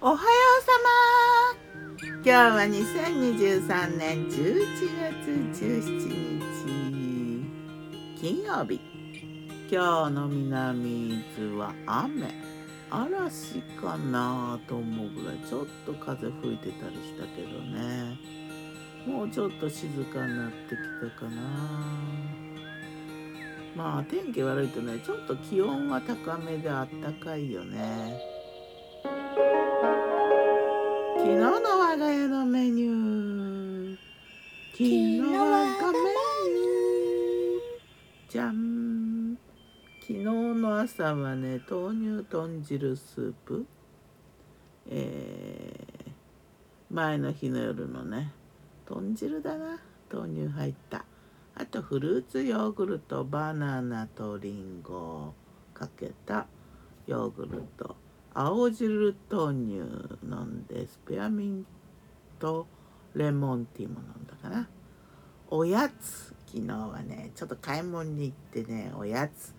おはようさま今日は2023年11月17日金曜日。今日の南伊豆は雨。嵐かなと思うぐらいちょっと風吹いてたりしたけどね。もうちょっと静かになってきたかな。まあ天気悪いとねちょっと気温は高めであったかいよね。昨日の我が家のメニュー。昨日我がメニュー。じゃん昨日の朝はね豆乳豚汁スープ。えー、前の日の夜のね豚汁だな。豆乳入った。あとフルーツヨーグルトバナナとリンゴをかけたヨーグルト。青汁豆乳飲んでスペアミントレモンティーも飲んだかな。おやつ。昨日はねちょっと買い物に行ってねおやつ。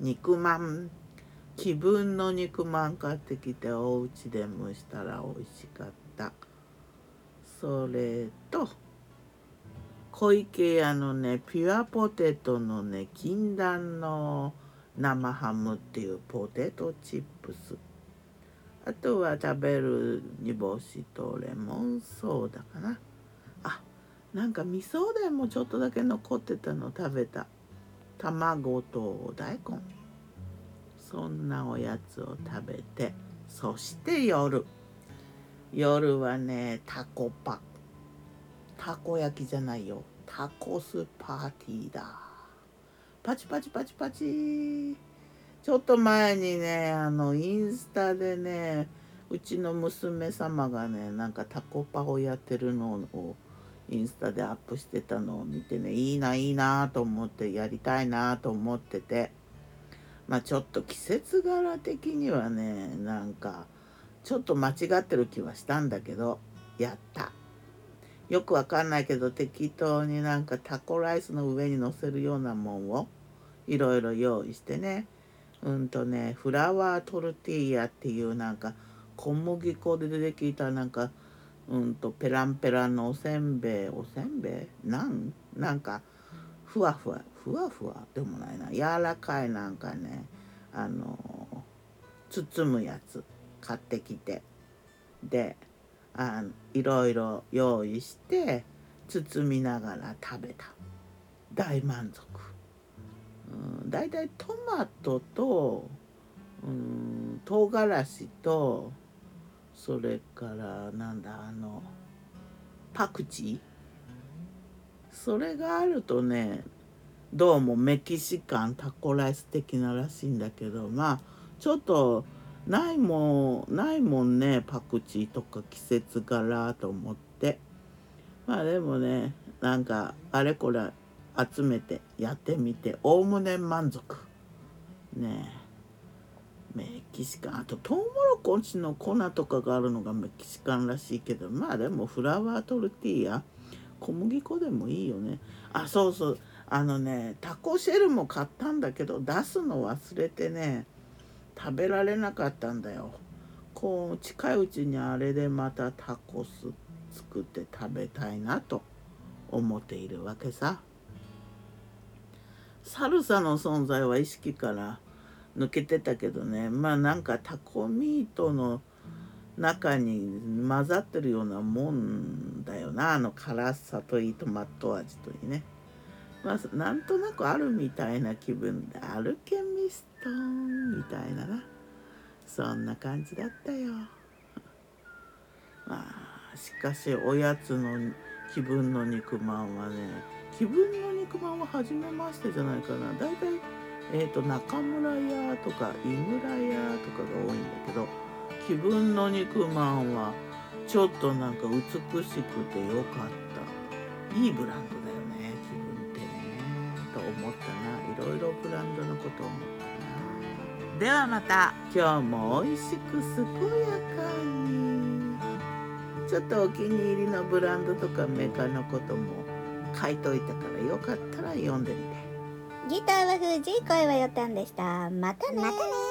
肉まん。気分の肉まん買ってきてお家で蒸したら美味しかった。それと小池屋のねピュアポテトのね禁断の生ハムっていうポテトチップス。あとは食べる煮干しとレモンソーダかな。あなんか味噌でもちょっとだけ残ってたの食べた。卵と大根。そんなおやつを食べて。そして夜。夜はねタコパたこ焼きじゃないよ。タコスパーティーだ。パチパチパチパチ。ちょっと前にねあのインスタでねうちの娘様がねなんかタコパをやってるのをインスタでアップしてたのを見てねいいないいなと思ってやりたいなと思っててまあちょっと季節柄的にはねなんかちょっと間違ってる気はしたんだけどやった。よくわかんないけど適当になんかタコライスの上に乗せるようなもんをいろいろ用意してねうんとねフラワートルティーヤっていうなんか小麦粉で出てきたなんかうんとペランペランのおせんべいおせんべい？なんなんかふわふわふわふわでもないな。柔らかいなんかねあの包むやつ買ってきて。であいろいろ用意して包みながら食べた。大満足。うん、大体トマトと、うん、唐辛子とそれからなんだあのパクチー？それがあるとねどうもメキシカンタコライス的ならしいんだけどまあちょっとないもんないもんねパクチーとか季節柄と思って。まあでもねなんかあれこれ集めてやってみておおむね満足。ねえ。メキシカン。あとトウモロコシの粉とかがあるのがメキシカンらしいけどまあでもフラワートルティーヤ小麦粉でもいいよね。あそうそう。あのねタコシェルも買ったんだけど出すの忘れてね食べられなかったんだよ。こう近いうちにあれでまたタコス作って食べたいなと思っているわけさ。サルサの存在は意識から抜けてたけどね。まあなんかタコミートの中に混ざってるようなもんだよな。あの辛さといいトマト味といいね。まあなんとなくあるみたいな気分でアルケミストンみたいなな。そんな感じだったよ。まあしかしおやつの気分の肉まんはね気分の肉まんは初めましてじゃないかな。大体、えーと、中村屋とか井村屋とかが多いんだけど気分の肉まんはちょっとなんか美しくてよかった。いいブランドだよね気分ってね。と思ったな。いろいろブランドのこと思ったな。ではまた。今日も美味しく健やかに。ちょっとお気に入りのブランドとかメーカーのことも書いといたからよかったら読んでみて。ギターは藤井声はよたんでした。またねまたね